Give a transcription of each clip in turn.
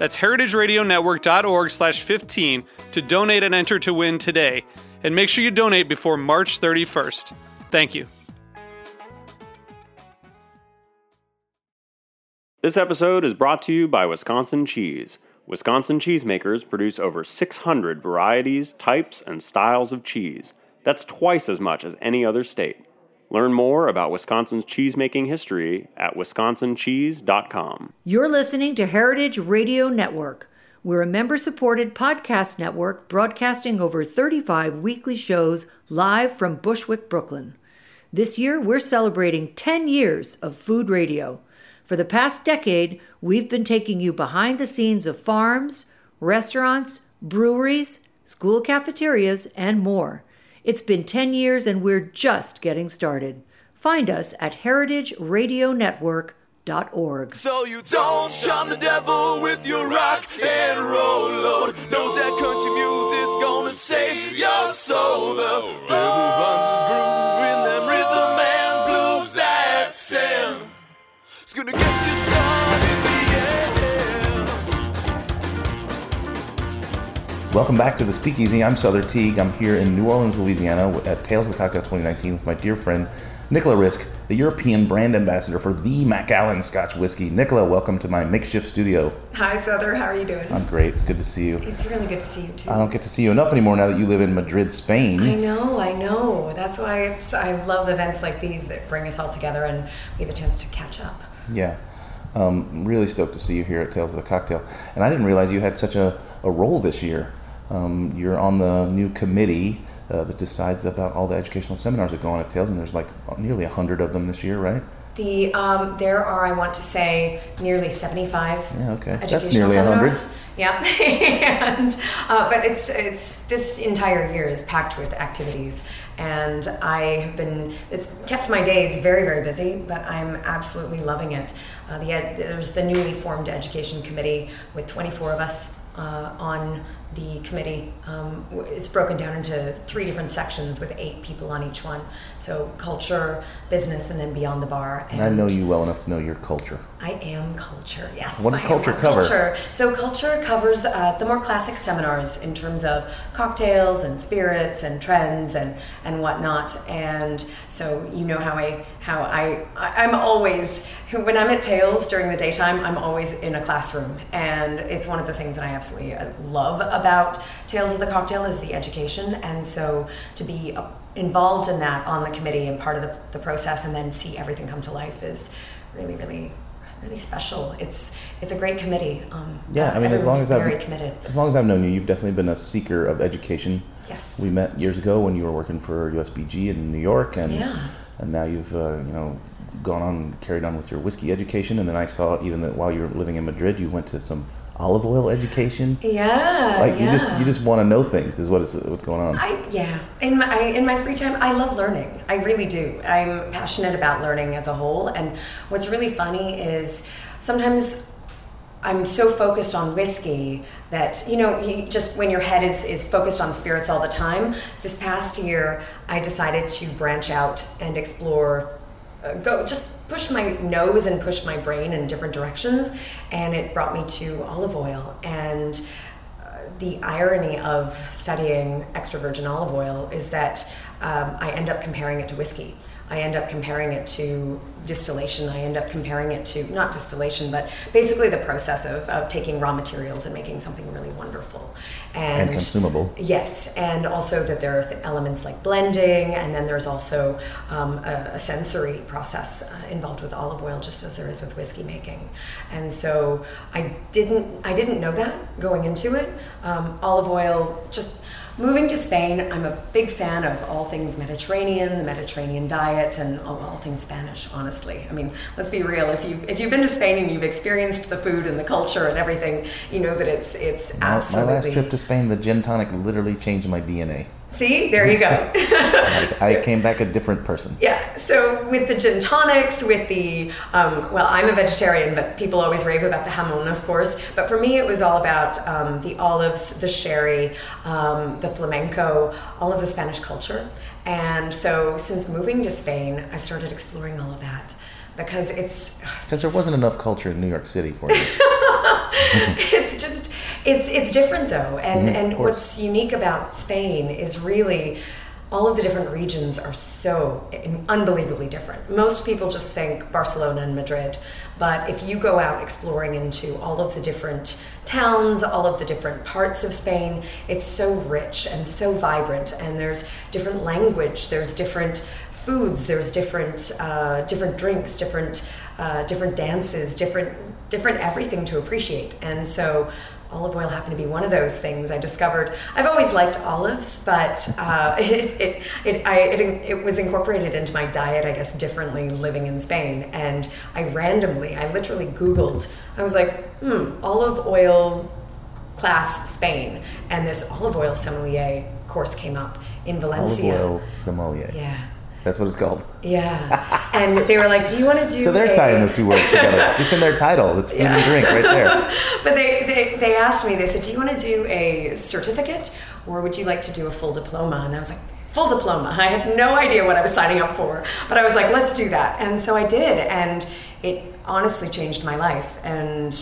That's heritageradionetwork.org slash 15 to donate and enter to win today. And make sure you donate before March 31st. Thank you. This episode is brought to you by Wisconsin Cheese. Wisconsin cheesemakers produce over 600 varieties, types, and styles of cheese. That's twice as much as any other state. Learn more about Wisconsin's cheesemaking history at wisconsincheese.com. You're listening to Heritage Radio Network. We're a member supported podcast network broadcasting over 35 weekly shows live from Bushwick, Brooklyn. This year, we're celebrating 10 years of food radio. For the past decade, we've been taking you behind the scenes of farms, restaurants, breweries, school cafeterias, and more. It's been 10 years and we're just getting started. Find us at heritageradionetwork.org. So you don't shun the devil with your rock and roll load. Knows that country music's gonna save your soul. The devil finds his groove in them rhythm and blues that sound. It's gonna get Welcome back to the Speakeasy. I'm Sother Teague. I'm here in New Orleans, Louisiana at Tales of the Cocktail 2019 with my dear friend Nicola Riske, the European brand ambassador for the Macallan Scotch whiskey. Nicola, welcome to my makeshift studio. Hi, Sother. How are you doing? I'm great. It's good to see you. It's really good to see you too. I don't get to see you enough anymore now that you live in Madrid, Spain. I know, I know. That's why it's. I love events like these that bring us all together and we have a chance to catch up. Yeah. Um, I'm really stoked to see you here at Tales of the Cocktail. And I didn't realize you had such a, a role this year. Um, you're on the new committee uh, that decides about all the educational seminars that go on at Tales, and there's like nearly 100 of them this year, right? The um, there are, I want to say, nearly seventy-five. Yeah, okay. That's nearly 100. Yeah, and uh, but it's it's this entire year is packed with activities, and I have been it's kept my days very very busy, but I'm absolutely loving it. Uh, the ed, there's the newly formed education committee with 24 of us uh, on the committee. Um, it's broken down into three different sections with eight people on each one. So culture, business, and then beyond the bar. And I know you well enough to know your culture. I am culture, yes. What does culture cover? Culture. So culture covers uh, the more classic seminars in terms of cocktails and spirits and trends and and whatnot. And so you know how I how I, I I'm always when I'm at Tales during the daytime, I'm always in a classroom, and it's one of the things that I absolutely uh, love about Tales of the Cocktail is the education. And so to be uh, involved in that on the committee and part of the, the process, and then see everything come to life is really really really special. It's it's a great committee. Um, Yeah, I mean, as long as I've very committed. as long as I've known you, you've definitely been a seeker of education. Yes. We met years ago when you were working for USBG in New York, and Yeah. and now you've uh, you know gone on carried on with your whiskey education, and then I saw even that while you were living in Madrid, you went to some olive oil education. Yeah. Like you just you just want to know things is what is what's going on. I yeah. In my in my free time, I love learning. I really do. I'm passionate about learning as a whole. And what's really funny is sometimes I'm so focused on whiskey that you know you just when your head is is focused on spirits all the time. This past year, I decided to branch out and explore. Uh, go just push my nose and push my brain in different directions, and it brought me to olive oil and the irony of studying extra virgin olive oil is that um, I end up comparing it to whiskey. I end up comparing it to distillation. I end up comparing it to not distillation, but basically the process of, of taking raw materials and making something really wonderful. And consumable. Yes, and also that there are th- elements like blending, and then there's also um, a, a sensory process uh, involved with olive oil, just as there is with whiskey making. And so I didn't I didn't know that going into it. Um, olive oil just moving to Spain, I'm a big fan of all things Mediterranean, the Mediterranean diet, and all, all, things Spanish. Honestly, I mean, let's be real. If you've if you've been to Spain and you've experienced the food and the culture and everything, you know that it's it's My, absolutely. my last trip to Spain, the gin tonic literally changed my DNA. See, there you go. Like, I came back a different person. Yeah, so with the gin tonics, with the, um, well, I'm a vegetarian, but people always rave about the jamón, of course. But for me, it was all about um, the olives, the sherry, um, the flamenco, all of the Spanish culture. And so since moving to Spain, I've started exploring all of that because it's, Because there wasn't enough culture in New York City for you. it's just it's it's different though and Mhm, and what's unique about spain is really all of the different regions are so unbelievably different. Most people just think barcelona and madrid but if you go out exploring into all of the different towns all of the different parts of spain it's so rich and so vibrant and there's different language there's different foods there's different uh, different drinks different uh, different dances different different everything to appreciate. And so olive oil happened to be one of those things I discovered. I've always liked olives, but uh, it, it, it, I, it, it was incorporated into my diet, I guess, differently living in Spain. And I randomly, I literally Googled, I was like, hmm, olive oil class Spain. And this olive oil sommelier course came up in Valencia. Olive oil sommelier. Yeah. That's what it's called. Yeah. and they were like, do you want to do So they're a- tying the two words together. Just in their title. It's food and drink right there. but they, they, they asked me, they said, Do you want to do a certificate or would you like to do a full diploma? And I was like, Full diploma. I had no idea what I was signing up for, but I was like, Let's do that. And so I did. And it honestly changed my life. And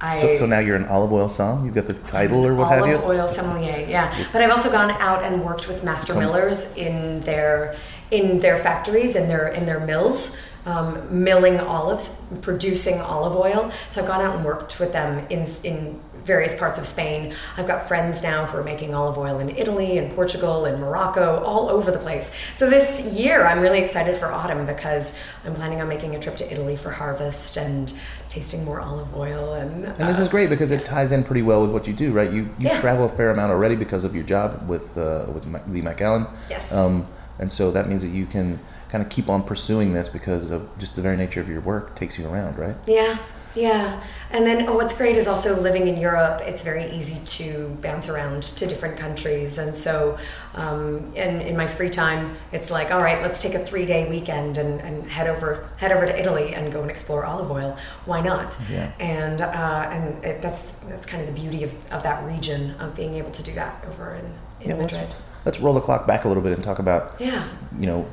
I. So, so now you're an olive oil som? You've got the title or what have you. olive oil sommelier, yeah. But I've also gone out and worked with master millers in their in their factories in their in their mills, um, milling olives, producing olive oil. So I've gone out and worked with them in in various parts of Spain. I've got friends now who are making olive oil in Italy and Portugal and Morocco, all over the place. So this year I'm really excited for autumn because I'm planning on making a trip to Italy for harvest and tasting more olive oil and And this is great because it ties in pretty well with what you do, right? You you Yeah. travel a fair amount already because of your job with uh, with Lee Macallan. Yes. Um, and so that means that you can kind of keep on pursuing this because of just the very nature of your work takes you around, right? Yeah, yeah. And then oh, what's great is also living in Europe. It's very easy to bounce around to different countries, and so um, in in my free time, it's like, all right, let's take a three day weekend and, and head over head over to Italy and go and explore olive oil. Why not? Yeah. And uh, and it, that's that's kind of the beauty of, of that region of being able to do that over in, in Yeah, Madrid. let's, let's roll the clock back a little bit and talk about, Yeah. you know,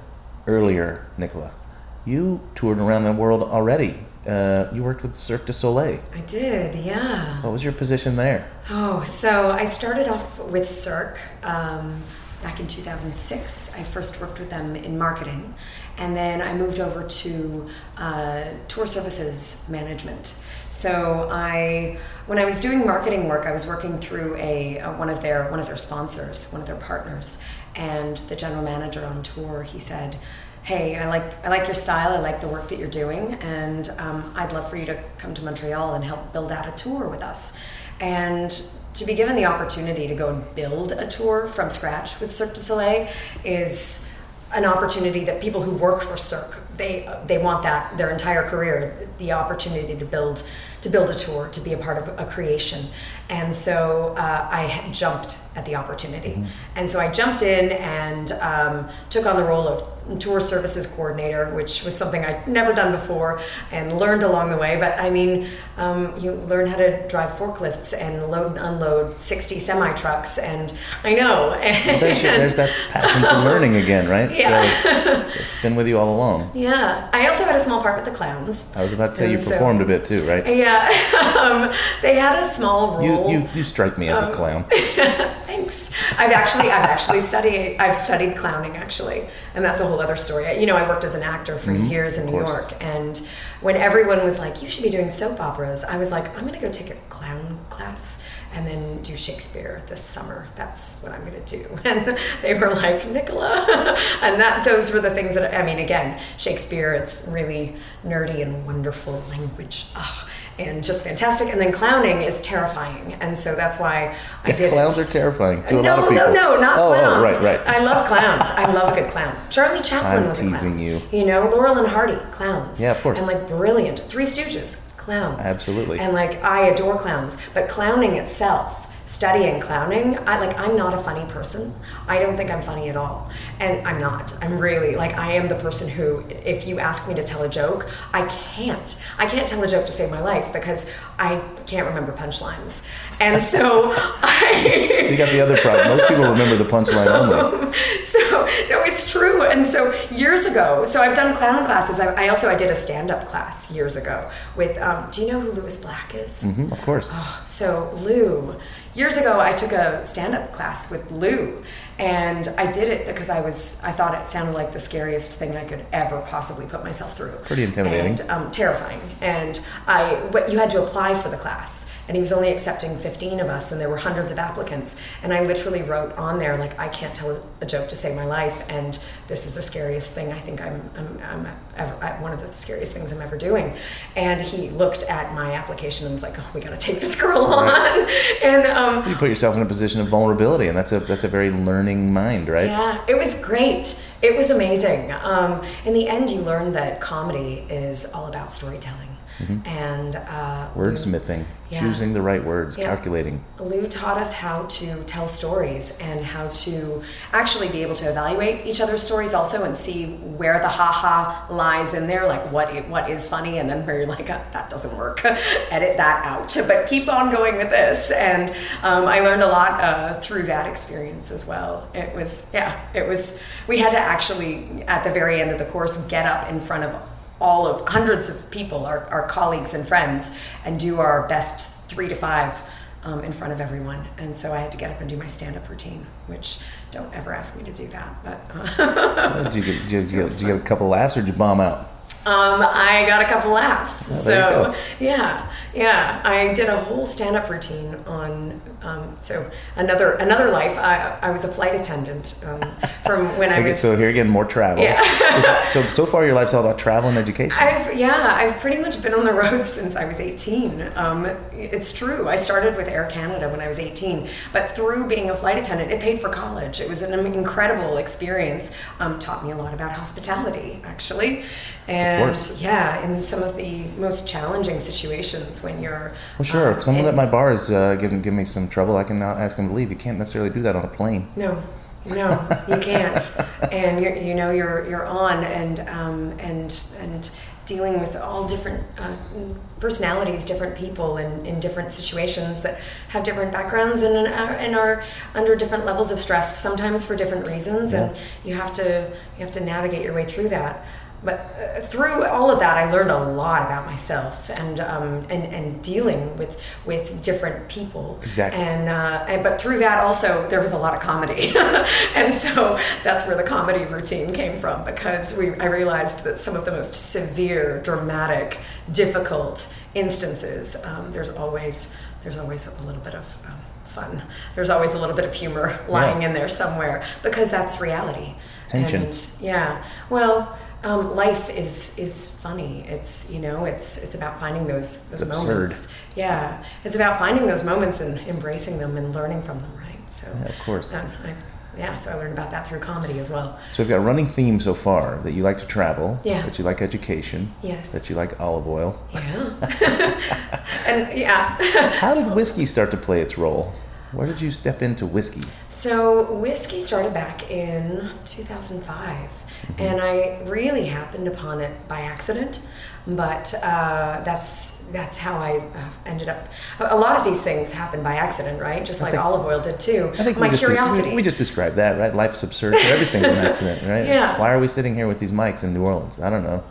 earlier, Nicola. You toured around the world already. Uh, you worked with Cirque du Soleil. I did, yeah. What was your position there? Oh, so I started off with Cirque um, back in 2006. I first worked with them in marketing, and then I moved over to uh, tour services management. So I, when I was doing marketing work, I was working through a, a one of their one of their sponsors, one of their partners, and the general manager on tour. He said. Hey, I like I like your style. I like the work that you're doing, and um, I'd love for you to come to Montreal and help build out a tour with us. And to be given the opportunity to go and build a tour from scratch with Cirque du Soleil is an opportunity that people who work for Cirque they they want that their entire career the opportunity to build to build a tour to be a part of a creation and so uh, I jumped at the opportunity and so I jumped in and um, took on the role of tour services coordinator which was something I'd never done before and learned along the way but I mean um, you learn how to drive forklifts and load and unload 60 semi trucks and I know There's, your, there's that passion for learning again, right? Yeah. So it's been with you all along. Yeah, I also had a small part with the clowns. I was about to say you so- performed a bit too, right? Yeah, um, they had a small You, role. you, you strike me as a clown. Thanks. I've actually I've actually studied I've studied clowning actually, and that's a whole other story. You know, I worked as an actor for years in New. York, and when everyone was like, "You should be doing soap operas," I was like, "I'm gonna go take a clown class." And then do Shakespeare this summer. That's what I'm going to do. And they were like, Nicola. and that those were the things that, I mean, again, Shakespeare, it's really nerdy and wonderful language. Ah, and just fantastic. And then clowning is terrifying. And so that's why I did Clowns it. are terrifying to a no, lot of people. no, no, not oh, oh clowns. Oh, right, right. I love clowns. I love a good clown. Charlie Chaplin I'm was a clown. teasing you. You know, Laurel and Hardy, clowns. Yeah, of course. And like brilliant. Three Stooges, clowns. Absolutely. And like I adore clowns, but clowning itself, studying clowning, I like I'm not a funny person. I don't think I'm funny at all. And I'm not. I'm really like I am the person who if you ask me to tell a joke, I can't. I can't tell a joke to save my life because I can't remember punchlines. And so I You got the other problem. Most people remember the punchline only. so no it's true and so years ago so i've done clown classes i, I also i did a stand-up class years ago with um, do you know who Lewis Black is Mhm, of course. so lou years ago i took a stand-up class with lou and i did it because i was i thought it sounded like the scariest thing i could ever possibly put myself through. Pretty intimidating. and um, terrifying. And i but you had to apply for the class and he was only accepting 15 of us and there were hundreds of applicants and i literally wrote on there like i can't tell a joke to save my life and this is the scariest thing i think i'm, I'm, I'm ever, one of the scariest things i'm ever doing and he looked at my application and was like oh we got to take this girl on and um, You put yourself in a position of vulnerability, and that's a that's a very learning mind, right? yeah, it was great. It was amazing. Um, in the end, you learn that comedy is all about storytelling and uh, Wordsmithing, Yeah. choosing the right words, Yeah. calculating. Lou taught us how to tell stories and how to actually be able to evaluate each other's stories also and see where the haha lies in there, like what what is funny, and then where you're like, "Ah, that doesn't work, edit that out. But keep on going with this. And um, I learned a lot uh, through that experience as well. It was yeah, it was. We had to actually at the very end of the course get up in front of all of hundreds of people, our, our colleagues and friends, and do our best three to five um, in front of everyone. And so I had to get up and do my stand up routine, which don't ever ask me to do that. But uh, Did you get, did you, did you get, did you get a couple laughs, or did you bomb out? Um, I got a couple laughs. Oh, so yeah, yeah, I did a whole stand up routine on. Um, so another another life. I, I was a flight attendant um, from when I Okay, was. so here again, more travel. Yeah. so so far, your life's all about travel and education. I've yeah, I've pretty much been on the road since I was 18. Um, it's true. I started with Air Canada when I was 18, but through being a flight attendant, it paid for college. It was an incredible experience. Um, taught me a lot about hospitality, actually, and yeah, in some of the most challenging situations when you're. well, sure. um, if someone at my bar is uh, giving give me some trouble, I can now ask him to leave. You can't necessarily do that on a plane. No, no, you can't. and you're, you know you're you're on and um, and and dealing with all different uh, personalities, different people, in, in different situations that have different backgrounds and are, and are under different levels of stress, sometimes for different reasons, and you have to you have to navigate your way through that. But uh, through all of that, I learned a lot about myself and um, and and dealing with with different people. Exactly. And, uh, and but through that also there was a lot of comedy, and so that's where the comedy routine came from because we I realized that some of the most severe, dramatic, difficult instances um, there's always there's always a little bit of um, fun. There's always a little bit of humor lying Yeah. in there somewhere because that's reality. Tension. And yeah, well. Um, life is is funny. It's you know it's it's about finding those those It's absurd. moments. Yeah, it's about finding those moments and embracing them and learning from them, right? So, Yeah, of course. um, I, yeah, so I learned about that through comedy as well. So we've got a running theme so far that you like to travel, Yeah. that you like education, Yes. that you like olive oil. Yeah, and yeah. How did whiskey start to play its role? Where did you step into whiskey? So whiskey started back in 2005, and I really happened upon it by accident. But uh, that's that's how I uh, ended up. A lot of these things happen by accident, right? Just like think- olive oil did too. I think My we just we, we just described that, right? Life's absurd. Everything's an accident, right? Yeah. Why are we sitting here with these mics in New Orleans? I don't know.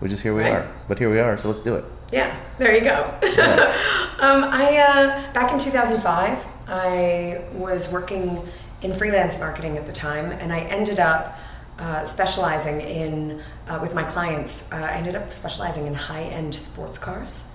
We just here we Right. are. But here we are. So let's do it. Yeah, there you go. um, I uh, back in 2005, I was working in freelance marketing at the time, and I ended up uh, specializing in, uh, with my clients, uh, I ended up specializing in high end sports cars.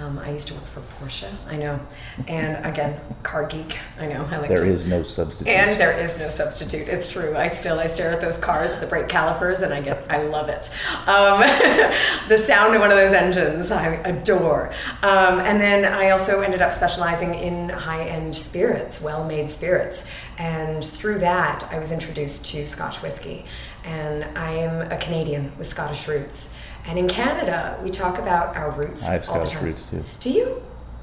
Um, I used to work for Porsche, I know. And again, car geek, I know. I like There to, is no substitute. and there is no substitute. It's true. I still I stare at those cars, the brake calipers, and I get I love it. Um, the sound of one of those engines I adore. Um, and then I also ended up specializing in high end spirits, well made spirits. And through that, I was introduced to Scotch whiskey. And I am a Canadian with Scottish roots. And in Canada, we talk about our roots I have all the Scottish roots too. Do you?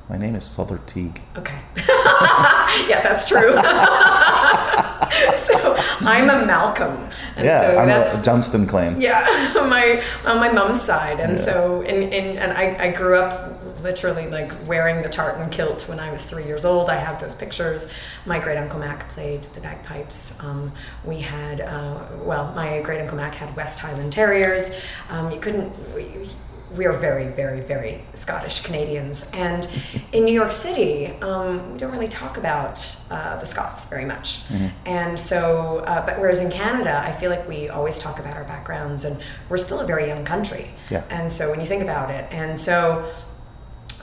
My name is Sother Teague. Okay. yeah, that's true. so I'm a Malcolm. And yeah, so I'm that's a Johnston clan. yeah, my on my mom's side. And Yeah. so in, in and I, I grew up literally like wearing the tartan kilt when I was three years old. I have those pictures. My great uncle Mac played the bagpipes. Um, we had uh, well, my great uncle Mac had West Highland Terriers. Um, you couldn't. We, we are very, very, very Scottish Canadians, and in New York City, um, we don't really talk about uh, the Scots very much. And so, uh, but whereas in Canada, I feel like we always talk about our backgrounds, and we're still a very young country. Yeah. And so, when you think about it, and so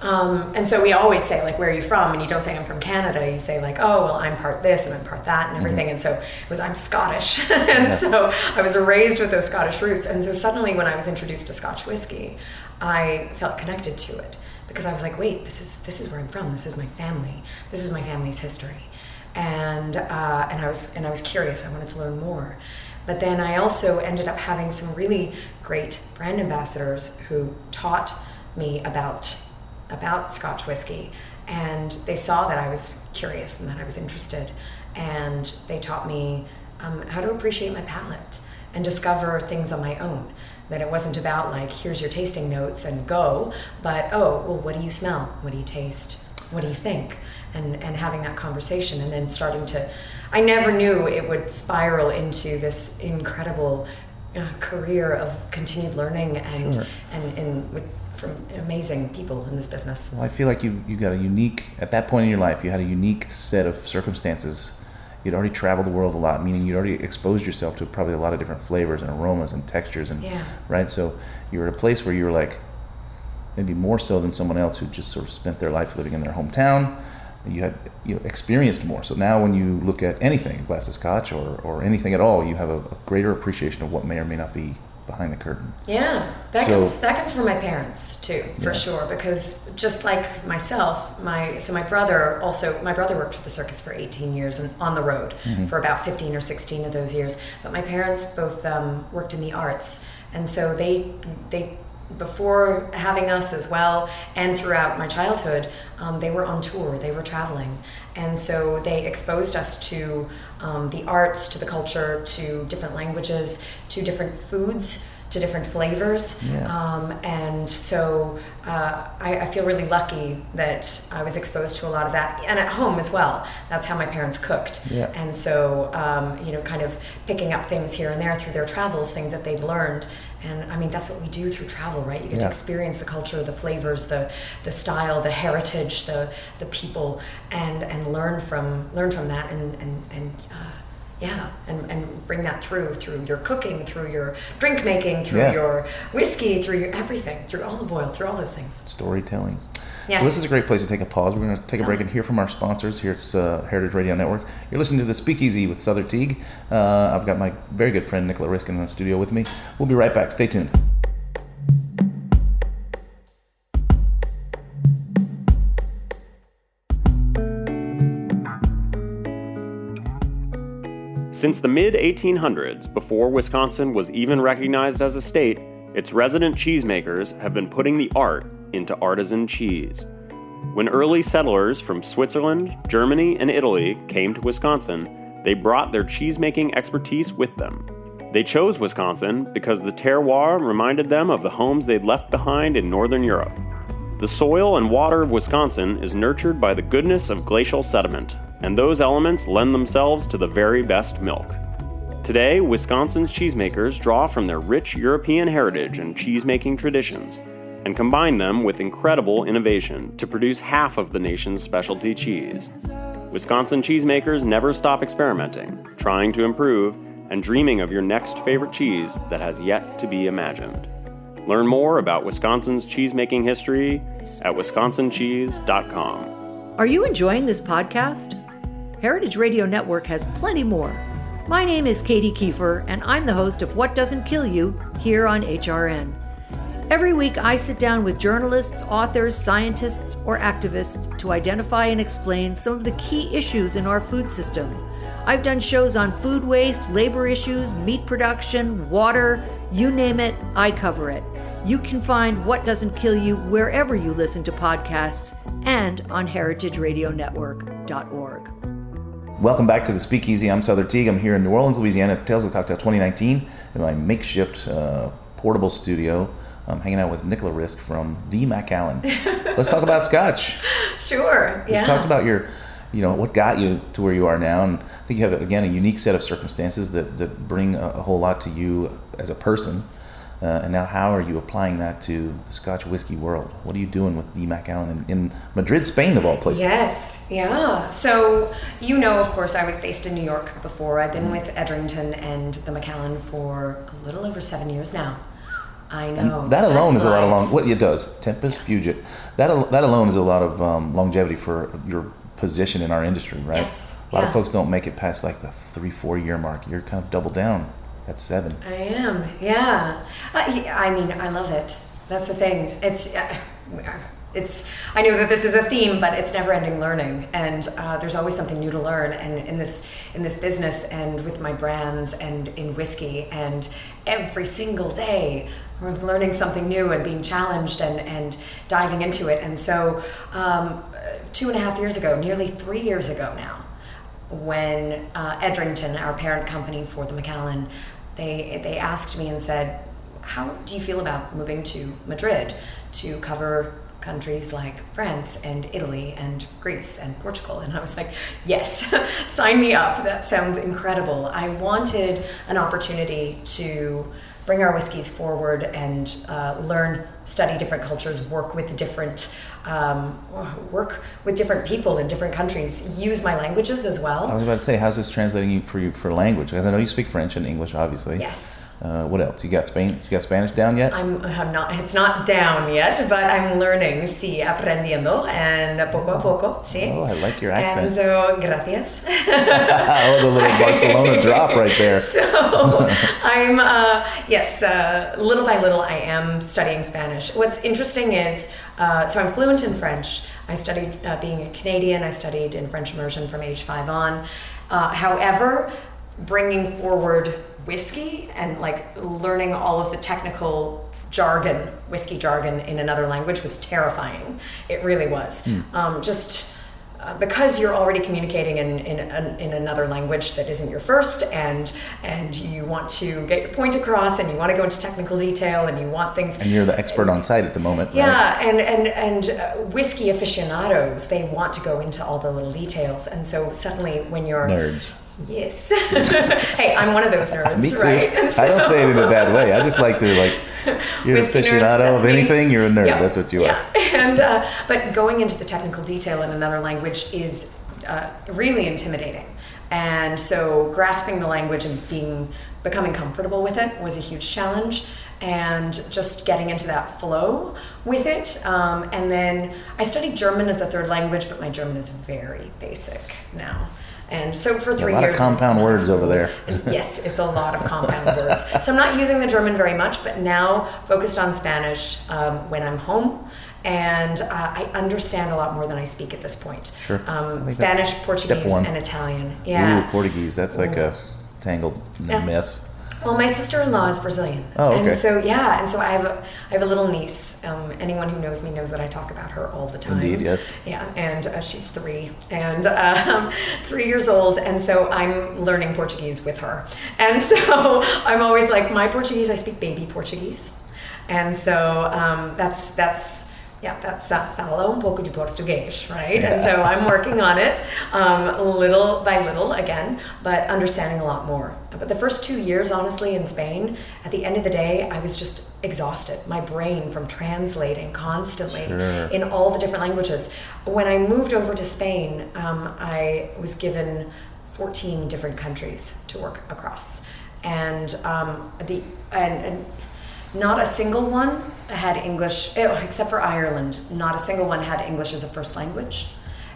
um, and so we always say like, "Where are you from?" And you don't say I'm from Canada. You say like, "Oh, well, I'm part this and I'm part that and everything." And so it was I'm Scottish, and so I was raised with those Scottish roots. And so suddenly, when I was introduced to Scotch whiskey, I felt connected to it because I was like, "Wait, this is this is where I'm from. This is my family. This is my family's history." And uh, and I was and I was curious. I wanted to learn more. But then I also ended up having some really great brand ambassadors who taught me about about Scotch whiskey, and they saw that I was curious and that I was interested, and they taught me um, how to appreciate my palate and discover things on my own. That it wasn't about like here's your tasting notes and go, but oh well, what do you smell? What do you taste? What do you think? And and having that conversation, and then starting to. I never knew it would spiral into this incredible uh, career of continued learning and Sure. and, and with from amazing people in this business. Well, I feel like you you got a unique at that point in your life. You had a unique set of circumstances. You'd already traveled the world a lot, meaning you'd already exposed yourself to probably a lot of different flavors and aromas and textures, and Yeah. right. So you were at a place where you were like, maybe more so than someone else who just sort of spent their life living in their hometown. You had you know, experienced more. So now, when you look at anything, a glass of scotch or, or anything at all, you have a, a greater appreciation of what may or may not be behind the curtain. Yeah, that So- comes that comes from my parents too, for Yeah. sure. Because just like myself, my so my brother also my brother worked for the circus for 18 years and on the road Mm-hmm. for about 15 or 16 of those years. But my parents both um, worked in the arts, and so they they before having us as well, and throughout my childhood, um, they were on tour. They were traveling, and so they exposed us to um, the arts, to the culture, to different languages, to different foods, to different flavors. Yeah. Um, and so uh, I, I feel really lucky that I was exposed to a lot of that, and at home as well. That's how my parents cooked. Yeah. And so, um, you know, kind of picking up things here and there through their travels, things that they'd learned. And I mean, that's what we do through travel, right? You get Yeah. to experience the culture, the flavors, the the style, the heritage, the the people, and and learn from learn from that, and and and. Uh, yeah, and, and bring that through through your cooking, through your drink making, through Yeah. your whiskey, through your everything, through olive oil, through all those things. storytelling. Yeah. Well, this is a great place to take a pause. We're going to take a break and hear from our sponsors. Here it's uh, Heritage Radio Network. You're listening to the Speakeasy with Sother Teague. Uh, I've got my very good friend Nicola Riskin in the studio with me. We'll be right back. Stay tuned. Since the mid 1800s, before Wisconsin was even recognized as a state, its resident cheesemakers have been putting the art into artisan cheese. When early settlers from Switzerland, Germany, and Italy came to Wisconsin, they brought their cheesemaking expertise with them. They chose Wisconsin because the terroir reminded them of the homes they'd left behind in Northern Europe. The soil and water of Wisconsin is nurtured by the goodness of glacial sediment, and those elements lend themselves to the very best milk. Today, Wisconsin's cheesemakers draw from their rich European heritage and cheesemaking traditions and combine them with incredible innovation to produce half of the nation's specialty cheese. Wisconsin cheesemakers never stop experimenting, trying to improve, and dreaming of your next favorite cheese that has yet to be imagined. Learn more about Wisconsin's cheesemaking history at wisconsincheese.com. Are you enjoying this podcast? Heritage Radio Network has plenty more. My name is Katie Kiefer, and I'm the host of What Doesn't Kill You here on HRN. Every week, I sit down with journalists, authors, scientists, or activists to identify and explain some of the key issues in our food system. I've done shows on food waste, labor issues, meat production, water, you name it, I cover it. You can find What Doesn't Kill You wherever you listen to podcasts and on heritageradionetwork.org. Welcome back to the Speakeasy. I'm Sother Teague. I'm here in New Orleans, Louisiana, Tales of the Cocktail 2019 in my makeshift uh, portable studio. I'm hanging out with Nicola Riske from The Macallan. Let's talk about Scotch. Sure. Yeah. We Yeah. talked about your, you know, what got you to where you are now, and I think you have again a unique set of circumstances that, that bring a, a whole lot to you as a person. Uh, and now, how are you applying that to the Scotch whiskey world? What are you doing with the Macallan in, in Madrid, Spain, of all places? Yes, yeah. So, you know, of course, I was based in New York before. I've been with Edrington and the Macallan for a little over seven years now. I know. And that alone is a lot of long. What it does, Tempus, Fugit. That al- that alone is a lot of um, longevity for your position in our industry, right? Yes, A lot of folks don't make it past like the three, four year mark. You're kind of double down at seven. I am, yeah. Yeah, I mean, I love it. That's the thing. It's, uh, it's. I know that this is a theme, but it's never-ending learning, and uh, there's always something new to learn. And in this in this business, and with my brands, and in whiskey, and every single day. Learning something new and being challenged and, and diving into it. And so, um, two and a half years ago, nearly three years ago now, when uh, Edrington, our parent company for the Macallan, they they asked me and said, "How do you feel about moving to Madrid to cover countries like France and Italy and Greece and Portugal?" And I was like, "Yes, sign me up. That sounds incredible." I wanted an opportunity to bring our whiskeys forward and uh, learn, study different cultures, work with different. Um, work with different people in different countries, use my languages as well. I was about to say, how's this translating you for you for language? Because I know you speak French and English, obviously. Yes. Uh, what else? You got Spain? You got Spanish down yet? I'm, I'm not, it's not down yet, but I'm learning, sí, aprendiendo, and poco a poco, sí. Oh, I like your accent. And so, gracias. oh, the little Barcelona drop right there. so, I'm, uh, yes, uh, little by little, I am studying Spanish. What's interesting is, uh, so I'm fluent in French. I studied uh, being a Canadian, I studied in French immersion from age five on. Uh, however, bringing forward whiskey and like learning all of the technical jargon, whiskey jargon in another language was terrifying. It really was. Um, just uh, because you're already communicating in, in, in another language that isn't your first and and you want to get your point across and you want to go into technical detail and you want things And you're the expert on site at the moment, right? yeah, and and and uh, whiskey aficionados, they want to go into all the little details, and so suddenly when you're Nerds. Yes, hey, I'm one of those nerds, Me too. right? And I don't say it in a bad way. I just like to like. You're an aficionado of me. anything. You're a nerd. Yeah, That's what you yeah. are. And uh, but going into the technical detail in another language is uh, really intimidating, and so grasping the language and being becoming comfortable with it was a huge challenge. And just getting into that flow with it. Um, and then I studied German as a third language, but my German is very basic now. And so for three years, a lot of years, compound words over there. yes, it's a lot of compound words. So I'm not using the German very much, but now focused on Spanish um, when I'm home. And uh, I understand a lot more than I speak at this point. Sure. Um, Spanish, Portuguese, and Italian. Yeah. Ooh, Portuguese. That's like a tangled Yeah. mess. Well, my sister-in-law is Brazilian. Oh, okay. And so yeah, and so I have a I have a little niece. Um, anyone who knows me knows that I talk about her all the time. Indeed, yes. Yeah, and uh, she's three and um, three years old, and so I'm learning Portuguese with her. And so I'm always like, my Portuguese, I speak baby Portuguese, and so um, that's that's yeah, that's uh, fala um pouco de português, right? And so I'm working on it um, little by little again, but understanding a lot more. But the first two years, honestly, in Spain, at the end of the day, I was just exhausted. My brain from translating constantly Sure. in all the different languages. When I moved over to Spain, um, I was given 14 different countries to work across, and um, the and, and not a single one had English, eh, except for Ireland. Not a single one had English as a first language.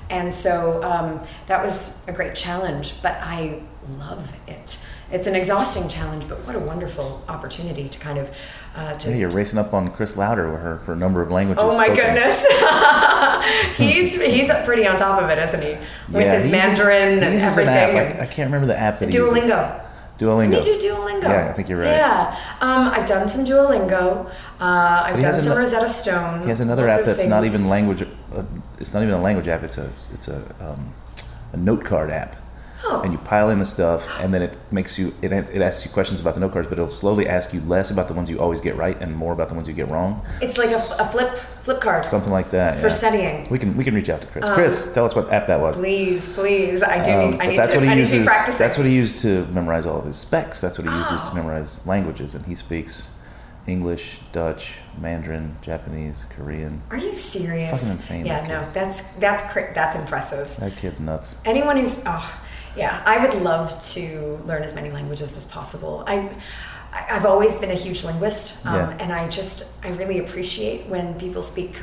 And so um, that was a great challenge, but I love it. It's an exhausting challenge, but what a wonderful opportunity to kind of. Uh, to, Yeah, you're racing up on Chris Louder with her for a number of languages. Oh my spoken. goodness, he's he's pretty on top of it, isn't he? With Yeah, his Mandarin and uses an everything. app. I, I can't remember the app that he uses. Duolingo. Doesn't he do Duolingo? Yeah, I think you're right. Yeah, um, I've done some Duolingo. Uh, I've done some ano- Rosetta Stone. He has another app that's not even language. Uh, it's not even a language app. It's a it's a um, a note card app. Oh. And you pile in the stuff, and then it makes you it, it asks you questions about the note cards, but it'll slowly ask you less about the ones you always get right and more about the ones you get wrong. It's like a, a flip flip card. Something like that. For yeah. studying. We can we can reach out to Chris. Chris, tell us what app that was. Please, please, I do. Um, need, I need that's to. what he I uses. to be practicing. That's what he used to memorize all of his specs. That's what he uses to Oh. memorize languages, and he speaks English, Dutch, Mandarin, Japanese, Korean. Are you serious? Fucking insane, Yeah, no, that's that's that's impressive. That kid's nuts. Anyone who's oh, yeah, I would love to learn as many languages as possible. I. I've always been a huge linguist, um, Yeah. and I just I really appreciate when people speak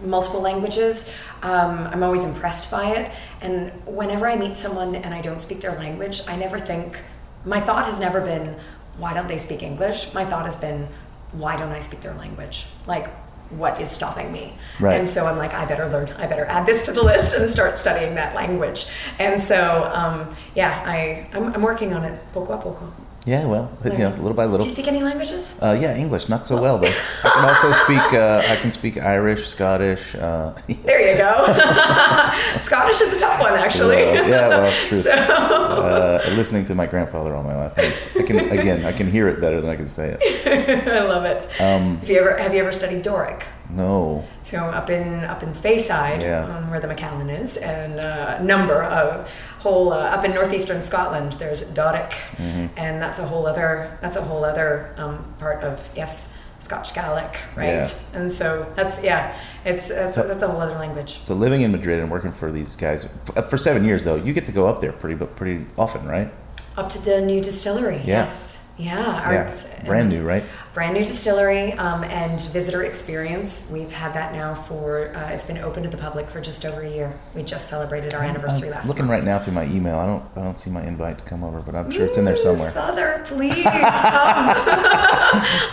multiple languages. Um, I'm always impressed by it, and whenever I meet someone and I don't speak their language, I never think. My thought has never been, "Why don't they speak English?" My thought has been, "Why don't I speak their language?" Like, what is stopping me? Right. And so I'm like, I better learn. I better add this to the list and start studying that language. And so, um, yeah, I I'm, I'm working on it poco a poco. Yeah, well, you know, little by little. Do you speak any languages? Uh, yeah, English, not so well though. I can also speak. Uh, I can speak Irish, Scottish. Uh, There you go. Scottish is a tough one, actually. uh, yeah, well, truth. So, Uh, listening to my grandfather all my life, I, I can again, I can hear it better than I can say it. I love it. Um, have you ever have you ever studied Doric? No, So up in up in Speyside, Yeah. um, where the Macallan is, and uh, number of whole uh, up in northeastern Scotland, there's Doric, Mm-hmm. and that's a whole other that's a whole other um, part of yes Scotch Gaelic, right? Yeah. And so that's yeah, it's that's, So- that's a whole other language. so living in Madrid and working for these guys for seven years though, you get to go up there pretty pretty often, right? Up to the new distillery, Yeah. yes, yeah, our- Yeah, brand new, right? brand new distillery um, and visitor experience. We've had that now for uh, it's been open to the public for just over a year. We just celebrated our anniversary I'm last looking month. right now through my email. I don't I don't see my invite to come over, but I'm sure it's in there somewhere. Sother, please come.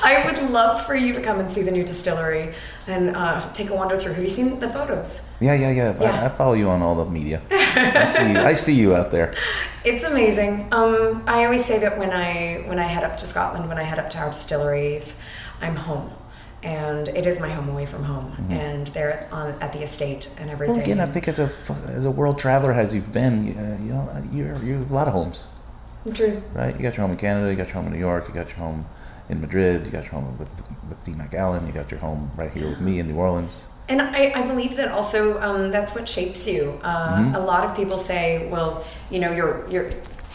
I would love for you to come and see the new distillery and uh, take a wander through. Have you seen the photos? Yeah, yeah, yeah. Yeah. I, I follow you on all the media. I see you. I see you out there. It's amazing. Um, I always say that when I when I head up to Scotland, when I head up to our distilleries, I'm home, and it is my home away from home, and they're on at the estate and everything. Mm-hmm. Well, again, I think as a as a world traveler as you've been, you, uh, you know, you're you have a lot of homes, True. right? You got your home in Canada, you got your home in New York, you got your home in Madrid, you got your home with with Dee Macallan, you got your home right here with me in New Orleans. And I, I believe that also um, that's what shapes you. Uh, Mm-hmm. A lot of people say, well, you know, you're you're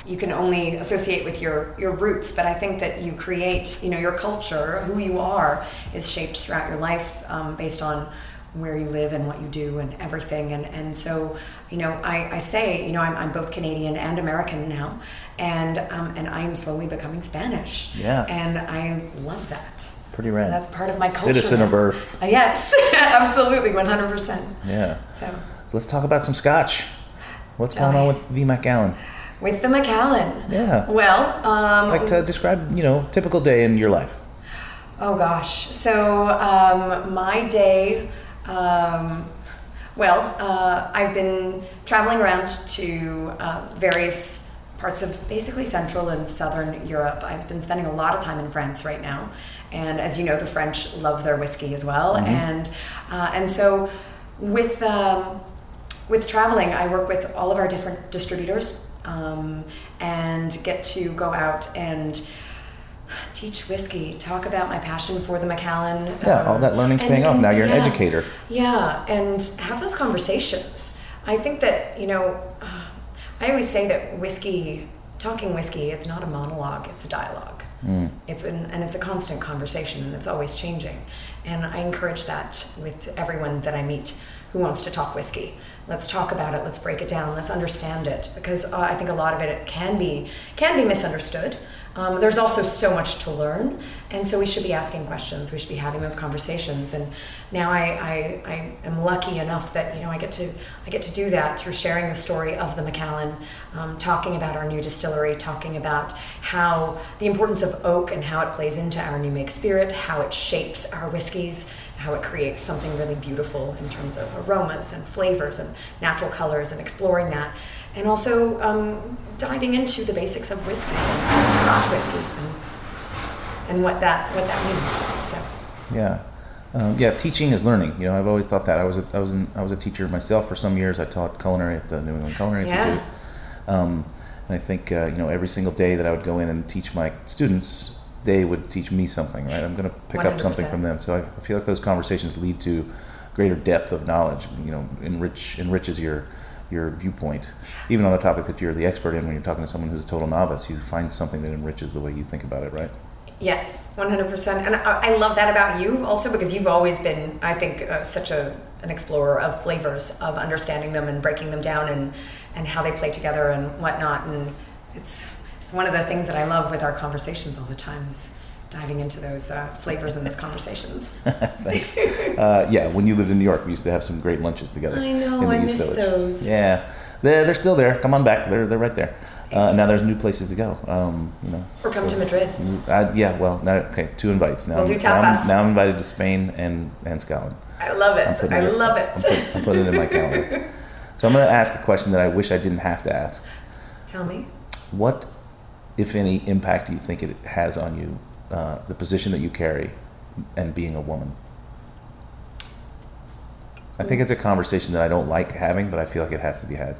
you can only associate with your your roots, but I think that you create, you know, your culture, who you are, is shaped throughout your life um, based on where you live and what you do and everything. And and so, you know, I, I say, you know, I'm, I'm both Canadian and American now, and um, and I'm slowly becoming Spanish. Yeah. And I love that. Pretty rad. That's part of my culture. Citizen of. Earth. Uh, yes, absolutely, 100%. Yeah. So, So let's talk about some scotch. What's going on with V. Macallan? with the Macallan. Yeah. Well, um, Like to describe, you know, typical day in your life. oh gosh. So, um, my day, um, well, uh, I've been traveling around to uh, various parts of basically Central and Southern Europe. I've been spending a lot of time in France right now. And as you know, the French love their whiskey as well. And, uh, and so, with um, with traveling, I work with all of our different distributors um, and get to go out and teach whiskey, talk about my passion for the Macallan. Yeah, all that learning's and- paying off. Now you're an educator. Yeah, and have those conversations. I think that, you know, uh, I always say that whiskey, talking whiskey, it's not a monologue, it's a dialogue. Mm. It's an, and it's a constant conversation and it's always changing. And I encourage that with everyone that I meet who wants to talk whiskey. Let's talk about it, let's break it down, let's understand it because uh, I think a lot of it can be can be misunderstood. Um, there's also so much to learn, and so we should be asking questions. We should be having those conversations. And now I, I, I am lucky enough that you know I get to I get to do that through sharing the story of the Macallan, um, talking about our new distillery, talking about how the importance of oak and how it plays into our new make spirit, how it shapes our whiskeys, how it creates something really beautiful in terms of aromas and flavors and natural colors, and exploring that and also um, diving into the basics of whiskey, Scotch whiskey, and, and what that what that means. So Yeah. Um, yeah, teaching is learning. You know, I've always thought that. I was a, I was an, I was a teacher myself for some years. I taught culinary at the New England Culinary Yeah. Institute. Um, and I think uh, you know every single day that I would go in and teach my students, they would teach me something. Right, I'm going to pick up something from them. So I, I feel like those conversations lead to greater depth of knowledge. You know, enrich enriches your your viewpoint, even on a topic that you're the expert in. When you're talking to someone who's a total novice, you find something that enriches the way you think about it. Right. yes, one hundred percent. And I, I love that about you also because you've always been, I think, uh, such a an explorer of flavors, of understanding them and breaking them down and and how they play together and whatnot. And it's it's one of the things that I love with our conversations all the time is diving into those uh, flavors and those conversations. Thanks. Uh, yeah, when you lived in New York, we used to have some great lunches together. I know, in the I East miss Village. those. Yeah, they're, they're still there. Come on back. They're, they're right there. Uh, now there's new places to go. Um, you know. Or come so- to Madrid. Uh, yeah, well, now okay, two invites. Now, We'll do I'm, now, tapas. I'm, now I'm invited to Spain and, and Scotland. I love I'm it. I it- love I'm, it. put, I'm putting it in my calendar. So I'm going to ask a question that I wish I didn't have to ask. Tell me. What, if any, impact do you think it has on you, uh, the position that you carry, and being a woman? I think it's a conversation that I don't like having, but I feel like it has to be had.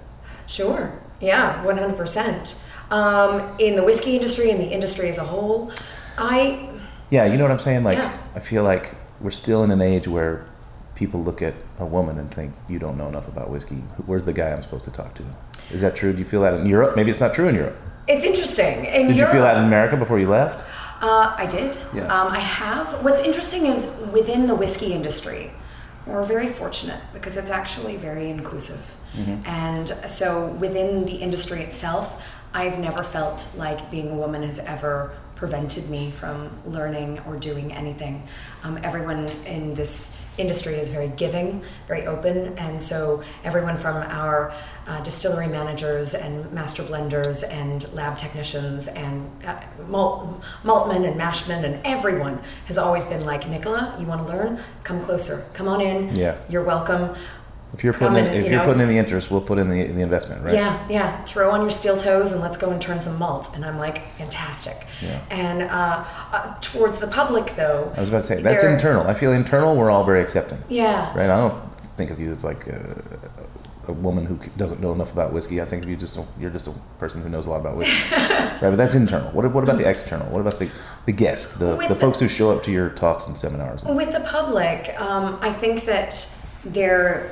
Sure. Yeah, 100%. Um, in the whiskey industry and the industry as a whole, I, Yeah, you know what I'm saying? Like, Yeah. I feel like we're still in an age where people look at a woman and think, you don't know enough about whiskey. Where's the guy I'm supposed to talk to? Is that true? Do you feel that in Europe? Maybe it's not true in Europe. it's interesting. In Did you feel that in America before you left? Uh, I did. Yeah. Um, I have. What's interesting is within the whiskey industry, we're very fortunate because it's actually very inclusive. Mm-hmm. And so within the industry itself, I've never felt like being a woman has ever prevented me from learning or doing anything. Um, everyone in this industry is very giving, very open, and so everyone from our uh, distillery managers and master blenders and lab technicians and uh, malt, maltmen and mashmen and everyone has always been like, Nicola, you want to learn? Come closer. Come on in. Yeah. You're welcome. If you're putting in, and, if you you're know- putting in the interest, we'll put in the, the investment, right? Yeah, yeah. Throw on your steel toes and let's go and turn some malt. And I'm like, fantastic. Yeah. And uh, uh, towards the public, though, I was about to say that's internal. I feel internal. We're all very accepting, Yeah. right? I don't think of you as like a, a woman who doesn't know enough about whiskey. I think of you just a, you're just a person who knows a lot about whiskey, right? But that's internal. What, what about the external? What about the the guest, the, the the- folks who show up to your talks and seminars? With the public, um, I think that there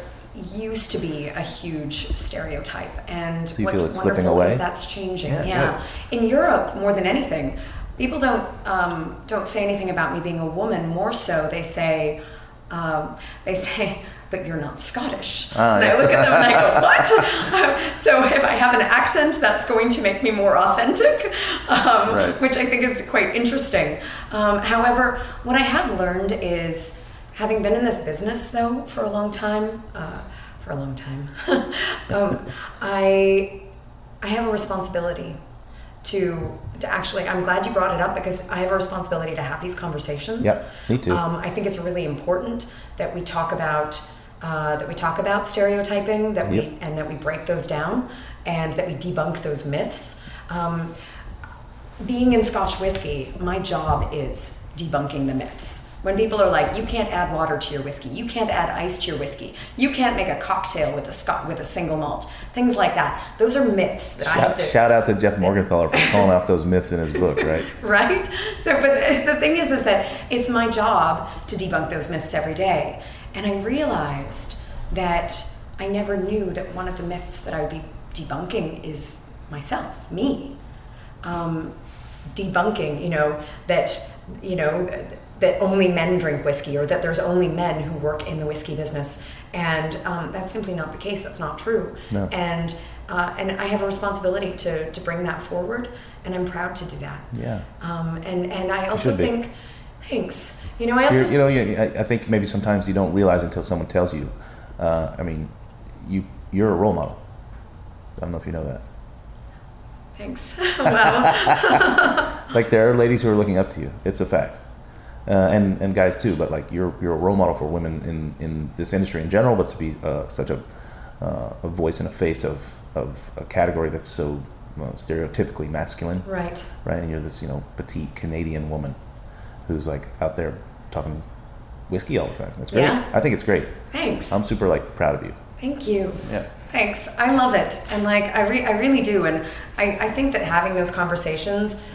used to be a huge stereotype, and So what's feel it's slipping wonderful is that's changing. Yeah, Yeah, in Europe more than anything, people don't um, don't say anything about me being a woman. More so, they say um, they say. But you're not Scottish. Ah, and yeah. I look at them and I go, "What?" so if I have an accent, that's going to make me more authentic, um, Right. which I think is quite interesting. Um, however, what I have learned is having been in this business though for a long time, uh, for a long time, um, I I have a responsibility to to actually. I'm glad you brought it up because I have a responsibility to have these conversations. Yep, me too. Um, I think it's really important that we talk about uh, that we talk about stereotyping, that Yep. we and that we break those down, and that we debunk those myths. Um, being in Scotch whiskey, my job is debunking the myths. When people are like, you can't add water to your whiskey, you can't add ice to your whiskey, you can't make a cocktail with a scot with a single malt, things like that. Those are myths that I have Shout, to shout out to Jeff Morgenthaler for calling out those myths in his book, right? right? So, but the, the thing is, is that it's my job to debunk those myths every day. And I realized that I never knew that one of the myths that I would be debunking is myself, me. Um, debunking, you know, that, you know, that only men drink whiskey or that there's only men who work in the whiskey business. And um, that's simply not the case. That's not true. No. And, uh, and I have a responsibility to, to bring that forward, and I'm proud to do that. Yeah. Um, and and I also be. think, thanks. You know, I also You're, you know, you I think maybe sometimes you don't realize until someone tells you. Uh, I mean, you you're a role model. I don't know if you know that. thanks. well, Like there are ladies who are looking up to you. It's a fact, uh, and and guys too. But like you're you're a role model for women in in this industry in general. But to be uh, such a uh, a voice and a face of of a category that's so uh, stereotypically masculine. right. right? And you're this, you know, petite Canadian woman who's like out there talking whiskey all the time. That's great. Yeah. I think it's great. Thanks. I'm super like proud of you. Thank you. Yeah. Thanks. I love it. And like, I, re- I really do. And I, I think that having those conversations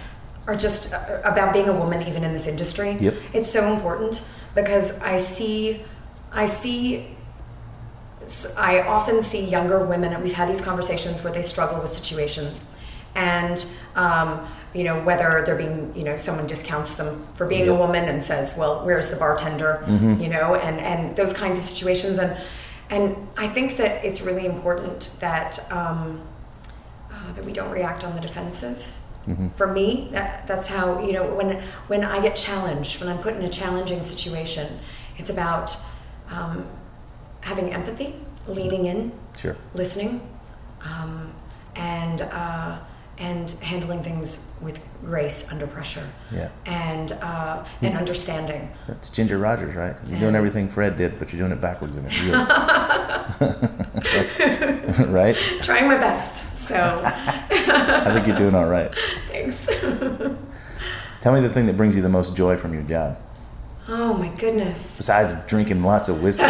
are just uh, about being a woman, even in this industry. Yep. It's so important because I see, I see, I often see younger women, and we've had these conversations where they struggle with situations. And, um, you know, whether they're being, you know, someone discounts them for being a woman and says, well, where's the bartender? You know, and, and those kinds of situations. And, and I think that it's really important that, um, uh, that we don't react on the defensive. For me, that, that's how you know when when I get challenged, when I'm put in a challenging situation, it's about um, having empathy, leaning in, Sure. listening, um, and uh, and handling things with grace under pressure. Yeah. And uh, and understanding. That's Ginger Rogers, right? You're doing everything Fred did, but you're doing it backwards and it heals. right? Trying my best. So I think you're doing all right. thanks. Tell me the thing that brings you the most joy from your job, Oh my goodness. besides drinking lots of whiskey.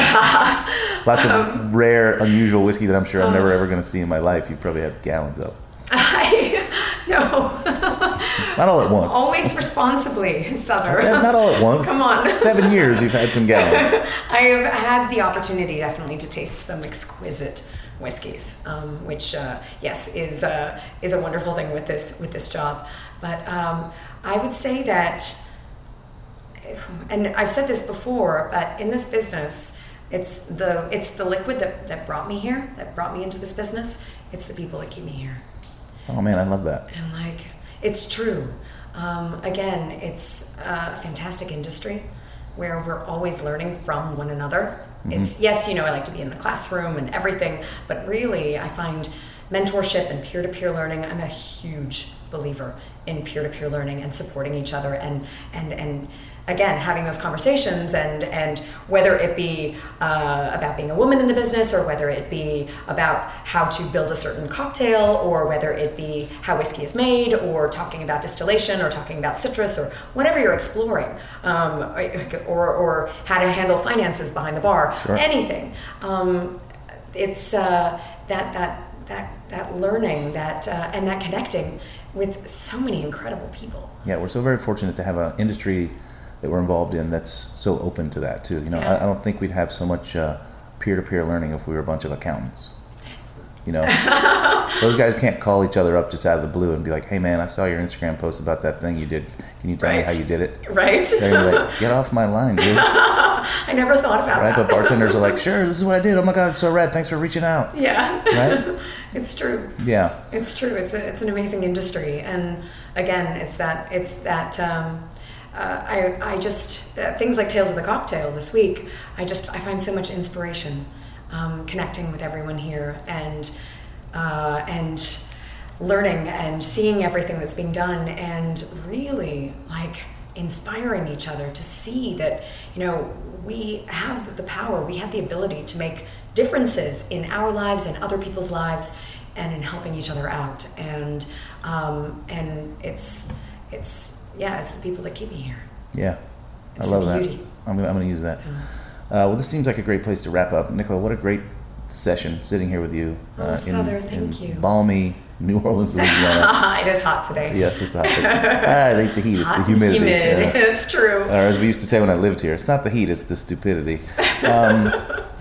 lots of rare, unusual whiskey that I'm sure I'm never ever going to see in my life. You probably have gallons of. I no. Not all at once. Always responsibly. Said not all at once. Come on. Seven years you've had some gallons. I have had the opportunity definitely to taste some exquisite whiskeys, um, which uh, yes is uh, is a wonderful thing with this with this job. But um, I would say that, and I've said this before, but in this business, it's the it's the liquid that, that brought me here, that brought me into this business. It's the people that keep me here. Oh man, I love that. And like, it's true. Um, again, it's a fantastic industry where we're always learning from one another. It's yes, you know, I like to be in the classroom and everything, but really, I find mentorship and peer-to-peer learning. I'm a huge believer in peer-to-peer learning and supporting each other and and and again having those conversations and and whether it be uh, about being a woman in the business or whether it be about how to build a certain cocktail or whether it be how whiskey is made or talking about distillation or talking about citrus or whatever you're exploring um, or, or how to handle finances behind the bar Sure. anything um, it's uh, that that that that learning that uh, and that connecting with so many incredible people Yeah, we're so very fortunate to have an industry that we're involved in that's so open to that too. You know, Yeah. I, I don't think we'd have so much uh, peer-to-peer learning if we were a bunch of accountants. You know, those guys can't call each other up just out of the blue and be like, "Hey, man, I saw your Instagram post about that thing you did. Can you tell me how you did it?" right They're like, "Get off my line, dude!" i never thought about Right? that But bartenders are like, "Sure, this is what I did. Oh my god, it's so rad. Thanks for reaching out." yeah Right? it's true Yeah. It's true. It's a, it's an amazing industry, and again, it's that it's that. Um, uh, I I just uh, things like Tales of the Cocktail this week. I just I find so much inspiration um, connecting with everyone here and uh, and learning and seeing everything that's being done and really like inspiring each other to see that you know we have the power we have the ability to make differences in our lives and other people's lives and in helping each other out and um, and it's it's yeah it's the people that keep me here Yeah. I love that. I'm gonna, I'm gonna use that. Uh, well, this seems like a great place to wrap up. Nicola, what a great session sitting here with you uh, Oh, in, Sother, in thank you. balmy New Orleans, Louisiana. it is hot today. yes, it's hot. ah, it ain't the heat, it's Hot the humidity. humid. Yeah. it's true. Or as we used to say when I lived here, it's not the heat, it's the stupidity. Um,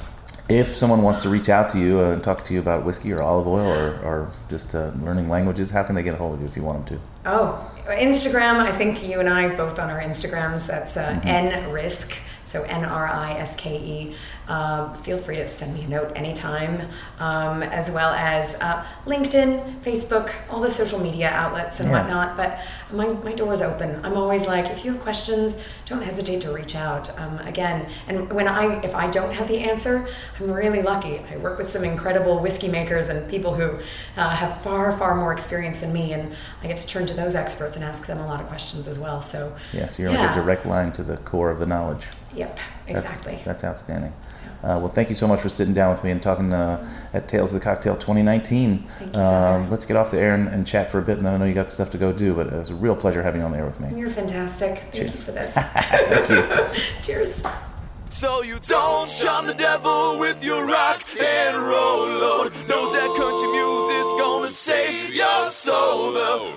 if someone wants to reach out to you uh, and talk to you about whiskey or olive oil or, or just uh, learning languages, how can they get a hold of you if you want them to? Oh, Instagram. I think you and I both on our Instagrams. That's uh, N Riske. So N R I S K E. Um, feel free to send me a note anytime, um, as well as uh, LinkedIn, Facebook, all the social media outlets and Yeah. whatnot. But my, my door is open. I'm always like, if you have questions, don't hesitate to reach out. Um, again, and when I if I don't have the answer, I'm really lucky. I work with some incredible whiskey makers and people who uh, have far far more experience than me, and I get to turn to those experts and ask them a lot of questions as well. So Yeah, so you're like a direct line to the core of the knowledge. Yep, That's, exactly. That's outstanding. Uh, well, thank you so much for sitting down with me and talking uh, at Tales of the Cocktail 2019. Thank you, um, let's get off the air and, and chat for a bit. And I know you got stuff to go do, but it was a real pleasure having you on the air with me. You're fantastic. Thank you Cheers. for this. Thank you. Cheers. So you don't charm the devil with your rock and roll load. Knows that country music's gonna save your soul. The